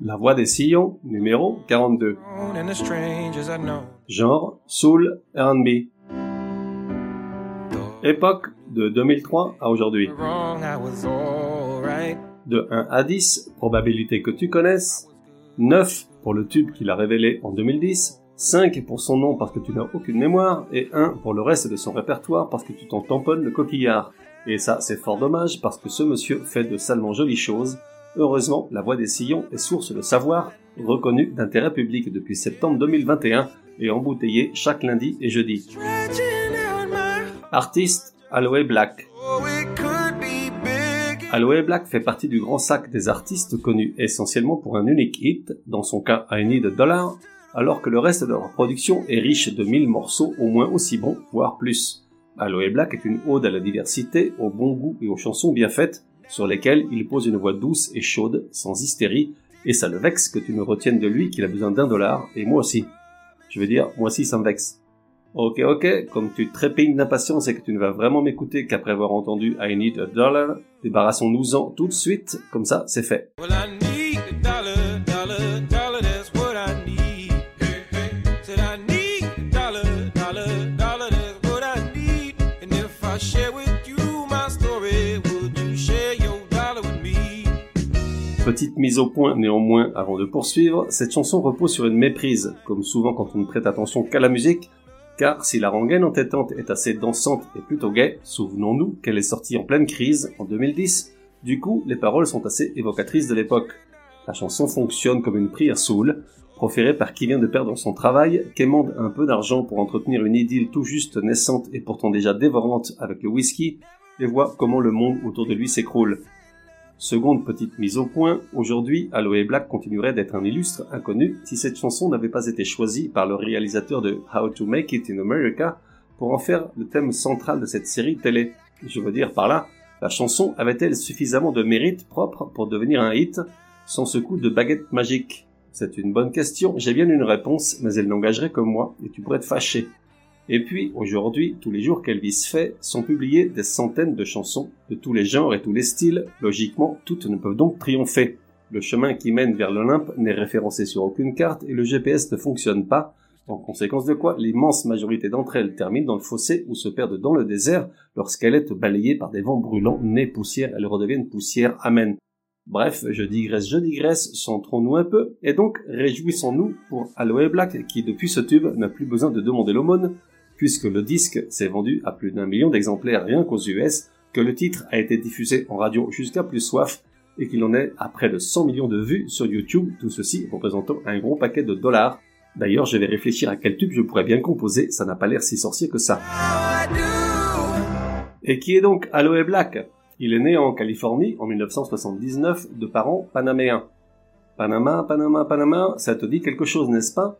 La voix des sillons, numéro 42. Genre, soul, R&B. Époque, de 2003 à aujourd'hui. De 1 à 10, probabilité que tu connaisses. 9 pour le tube qu'il a révélé en 2010. 5 pour son nom parce que tu n'as aucune mémoire. Et 1 pour le reste de son répertoire parce que tu t'en tamponnes le coquillard. Et ça, c'est fort dommage parce que ce monsieur fait de salement jolies choses. Heureusement, la voix des sillons est source de savoir, reconnue d'intérêt public depuis septembre 2021 et embouteillée chaque lundi et jeudi. Artiste, Aloe Black. Aloe Black fait partie du grand sac des artistes connus essentiellement pour un unique hit, dans son cas I Need a Dollar, alors que le reste de leur production est riche de mille morceaux au moins aussi bons, voire plus. Aloe Black est une ode à la diversité, au bon goût et aux chansons bien faites, sur lesquelles il pose une voix douce et chaude, sans hystérie, et ça le vexe que tu me retiennes de lui qu'il a besoin d'un dollar, et moi aussi. Je veux dire, moi aussi ça me vexe. Ok, ok, comme tu trépignes d'impatience et que tu ne vas vraiment m'écouter qu'après avoir entendu I need a dollar, débarrassons-nous-en tout de suite, comme ça c'est fait. Petite mise au point néanmoins avant de poursuivre, cette chanson repose sur une méprise, comme souvent quand on ne prête attention qu'à la musique, car si la rengaine entêtante est assez dansante et plutôt gaie, souvenons-nous qu'elle est sortie en pleine crise en 2010, du coup les paroles sont assez évocatrices de l'époque. La chanson fonctionne comme une prière soul, proférée par qui vient de perdre son travail, quémande un peu d'argent pour entretenir une idylle tout juste naissante et pourtant déjà dévorante avec le whisky, et voit comment le monde autour de lui s'écroule. Seconde petite mise au point, aujourd'hui, Aloe Black continuerait d'être un illustre inconnu si cette chanson n'avait pas été choisie par le réalisateur de How to Make It in America pour en faire le thème central de cette série télé. Je veux dire par là, la chanson avait-elle suffisamment de mérite propre pour devenir un hit sans ce coup de baguette magique? C'est une bonne question, j'ai bien une réponse, mais elle n'engagerait que moi, et tu pourrais te fâcher. Et puis, aujourd'hui, tous les jours qu'Elvis fait, sont publiées des centaines de chansons de tous les genres et tous les styles. Logiquement, toutes ne peuvent donc triompher. Le chemin qui mène vers l'Olympe n'est référencé sur aucune carte et le GPS ne fonctionne pas, en conséquence de quoi l'immense majorité d'entre elles terminent dans le fossé ou se perdent dans le désert lorsqu'elle est balayée par des vents brûlants, nez poussière, elles redeviennent poussière, amen. Bref, je digresse, je digresse, centrons-nous un peu, et donc réjouissons-nous pour Aloe Black qui depuis ce tube n'a plus besoin de demander l'aumône, puisque le disque s'est vendu à plus d'un million d'exemplaires rien qu'aux US, que le titre a été diffusé en radio jusqu'à plus soif, et qu'il en est à près de 100 millions de vues sur YouTube, tout ceci représentant un gros paquet de dollars. D'ailleurs, je vais réfléchir à quel tube je pourrais bien composer, ça n'a pas l'air si sorcier que ça. Et qui est donc Aloe Black? Il est né en Californie en 1979 de parents panaméens. Panama, Panama, Panama, ça te dit quelque chose, n'est-ce pas?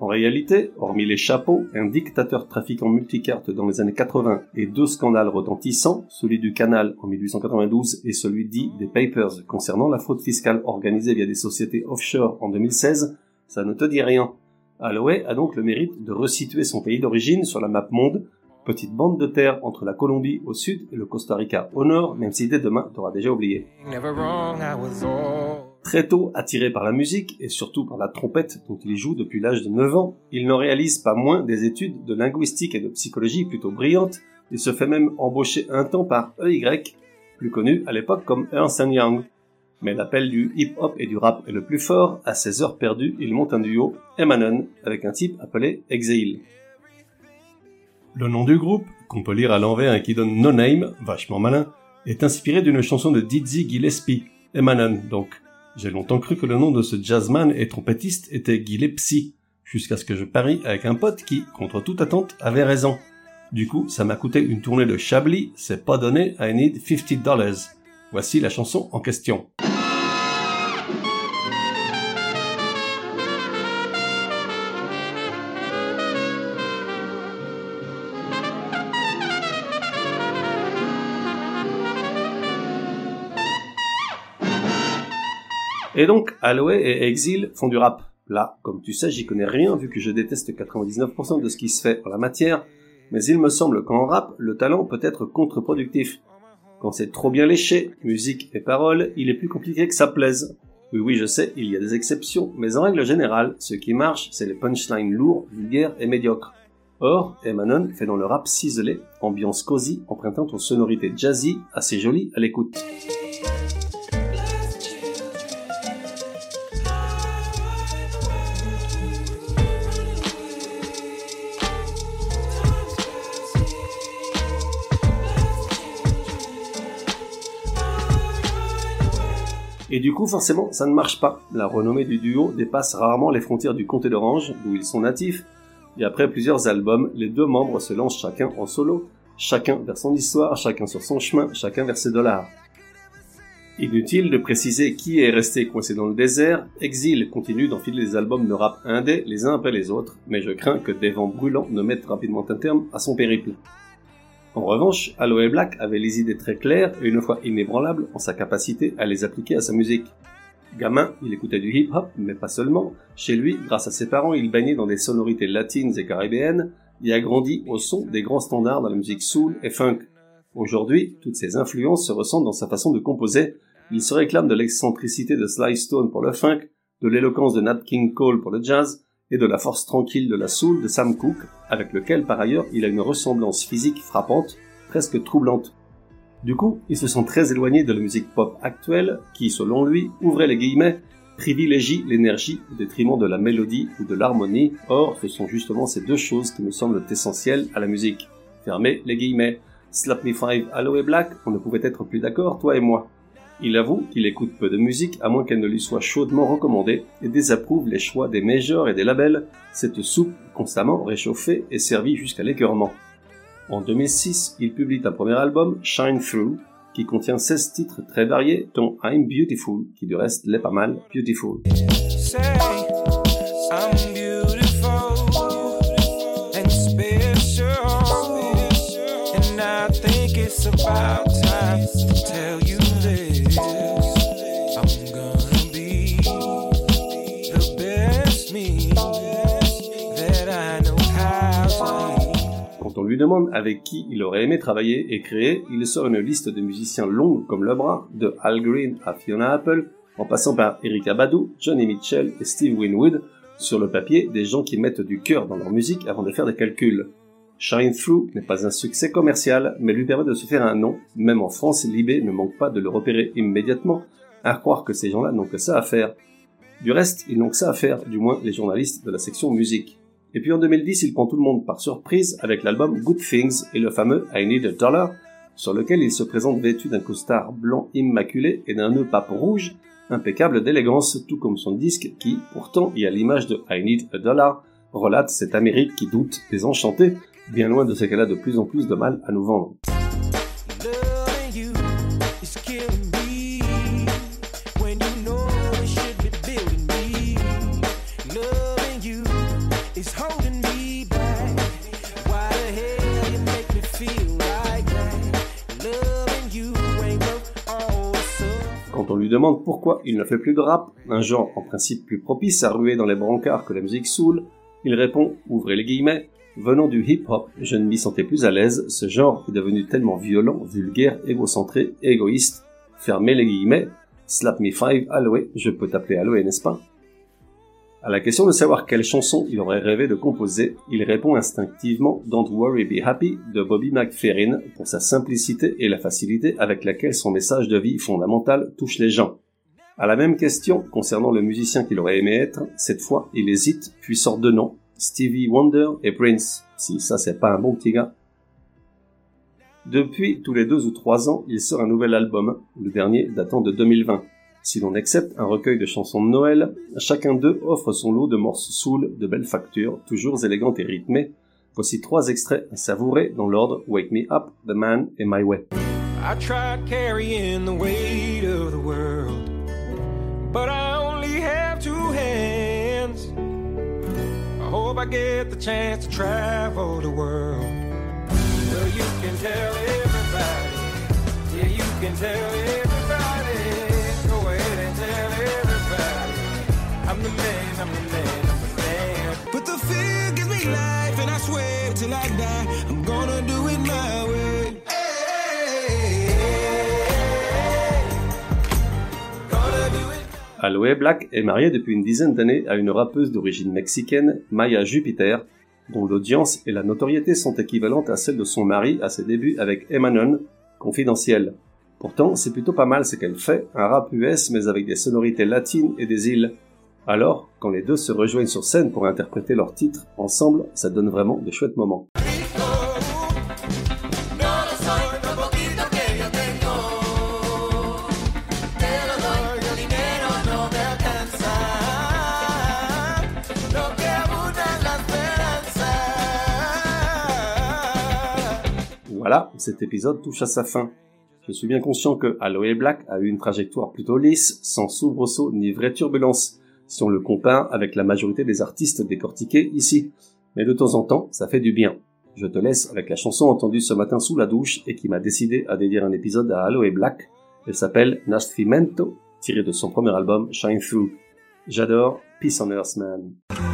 En réalité, hormis les chapeaux, un dictateur trafiquant multicartes dans les années 80 et deux scandales retentissants, celui du Canal en 1892 et celui dit des Papers concernant la fraude fiscale organisée via des sociétés offshore en 2016, ça ne te dit rien. Aloe a donc le mérite de resituer son pays d'origine sur la map monde, petite bande de terre entre la Colombie au sud et le Costa Rica au nord, même si dès demain t'auras déjà oublié. Très tôt attiré par la musique et surtout par la trompette dont il joue depuis l'âge de 9 ans, il n'en réalise pas moins des études de linguistique et de psychologie plutôt brillantes et se fait même embaucher un temps par EY, plus connu à l'époque comme Ernst Young. Mais l'appel du hip-hop et du rap est le plus fort, à ses heures perdues, il monte un duo, Emanon, avec un type appelé Exile. Le nom du groupe, qu'on peut lire à l'envers et qui donne No Name, vachement malin, est inspiré d'une chanson de Dizzy Gillespie, Emanon donc, j'ai longtemps cru que le nom de ce jazzman et trompettiste était Gillespie, jusqu'à ce que je parie avec un pote qui, contre toute attente, avait raison. Du coup, ça m'a coûté une tournée de Chablis, c'est pas donné, I need 50 dollars. Voici la chanson en question. Et donc, Aloe et Exil font du rap. Là, comme tu sais, j'y connais rien vu que je déteste 99% de ce qui se fait en la matière, mais il me semble qu'en rap, le talent peut être contre-productif. Quand c'est trop bien léché, musique et paroles, il est plus compliqué que ça plaise. Oui, oui, je sais, il y a des exceptions, mais en règle générale, ce qui marche, c'est les punchlines lourds, vulgaires et médiocres. Or, Emanon fait dans le rap ciselé, ambiance cosy, empruntant aux sonorités jazzy, assez jolies à l'écoute. Et du coup, forcément, ça ne marche pas. La renommée du duo dépasse rarement les frontières du comté d'Orange, d'où ils sont natifs, et après plusieurs albums, les deux membres se lancent chacun en solo, chacun vers son histoire, chacun sur son chemin, chacun vers ses dollars. Inutile de préciser qui est resté coincé dans le désert, Exil continue d'enfiler des albums de rap indé les uns après les autres, mais je crains que des vents brûlants ne mettent rapidement un terme à son périple. En revanche, Aloe Black avait les idées très claires et une fois inébranlable en sa capacité à les appliquer à sa musique. Gamin, il écoutait du hip-hop, mais pas seulement. Chez lui, grâce à ses parents, il baignait dans des sonorités latines et caribéennes et a grandi au son des grands standards dans la musique soul et funk. Aujourd'hui, toutes ces influences se ressentent dans sa façon de composer. Il se réclame de l'excentricité de Sly Stone pour le funk, de l'éloquence de Nat King Cole pour le jazz, et de la force tranquille de la soul de Sam Cooke, avec lequel par ailleurs il a une ressemblance physique frappante, presque troublante. Du coup, il se sent très éloigné de la musique pop actuelle qui, selon lui, ouvrait les guillemets, privilégie l'énergie au détriment de la mélodie ou de l'harmonie. Or, ce sont justement ces deux choses qui me semblent essentielles à la musique. Fermez les guillemets. Slap Me Five, Aloe Black, on ne pouvait être plus d'accord, toi et moi. Il avoue qu'il écoute peu de musique à moins qu'elle ne lui soit chaudement recommandée et désapprouve les choix des majors et des labels, cette soupe constamment réchauffée et servie jusqu'à l'écœurement. En 2006, il publie un premier album, Shine Through, qui contient 16 titres très variés, dont I'm Beautiful, qui du reste l'est pas mal, Beautiful. Lui demande avec qui il aurait aimé travailler et créer, il sort une liste de musiciens longue comme le bras, de Al Green à Fiona Apple, en passant par Erika Badu, Johnny Mitchell et Steve Winwood, sur le papier des gens qui mettent du cœur dans leur musique avant de faire des calculs. Shine Through n'est pas un succès commercial, mais lui permet de se faire un nom, même en France, Libé ne manque pas de le repérer immédiatement, à croire que ces gens-là n'ont que ça à faire. Du reste, ils n'ont que ça à faire, du moins les journalistes de la section musique. Et puis en 2010, il prend tout le monde par surprise avec l'album Good Things et le fameux I Need a Dollar, sur lequel il se présente vêtu d'un costard blanc immaculé et d'un nœud pape rouge, impeccable d'élégance, tout comme son disque qui, pourtant, y a l'image de I Need a Dollar, relate cette Amérique qui doute, désenchantée, bien loin de ce qu'elle a de plus en plus de mal à nous vendre. Demande pourquoi il ne fait plus de rap, un genre en principe plus propice à ruer dans les brancards que la musique soul, il répond, ouvrez les guillemets, venant du hip-hop, je ne m'y sentais plus à l'aise, ce genre est devenu tellement violent, vulgaire, égocentré, égoïste, fermez les guillemets, slap me five, Aloe, je peux t'appeler Aloe, n'est-ce pas? À la question de savoir quelle chanson il aurait rêvé de composer, il répond instinctivement Don't Worry Be Happy de Bobby McFerrin pour sa simplicité et la facilité avec laquelle son message de vie fondamental touche les gens. À la même question concernant le musicien qu'il aurait aimé être, cette fois il hésite puis sort deux noms, Stevie Wonder et Prince. Si ça c'est pas un bon petit gars. Depuis tous les deux ou trois ans, il sort un nouvel album, le dernier datant de 2020. Si l'on accepte un recueil de chansons de Noël, chacun d'eux offre son lot de morceaux soul de belle facture, toujours élégantes et rythmées. Voici trois extraits à savourer dans l'ordre Wake Me Up, The Man et My Way. I tried carrying the weight of the world, but I only have two hands. I hope I get the chance to travel the world. Well, you can tell everybody, yeah, you can tell everybody. Aloe Black est mariée depuis une dizaine d'années à une rappeuse d'origine mexicaine, Maya Jupiter, dont l'audience et la notoriété sont équivalentes à celles de son mari à ses débuts avec Emanon, confidentiel. Pourtant, c'est plutôt pas mal ce qu'elle fait, un rap US mais avec des sonorités latines et des îles. Alors, quand les deux se rejoignent sur scène pour interpréter leurs titres ensemble, ça donne vraiment de chouettes moments. Voilà, cet épisode touche à sa fin. Je suis bien conscient que Aloe Black a eu une trajectoire plutôt lisse, sans soubresaut ni vraie turbulence, si on le compare avec la majorité des artistes décortiqués ici. Mais de temps en temps, ça fait du bien. Je te laisse avec la chanson entendue ce matin sous la douche et qui m'a décidé à dédier un épisode à Aloe Black. Elle s'appelle Nascimento, tirée de son premier album Shine Through. J'adore Peace on Earth Man.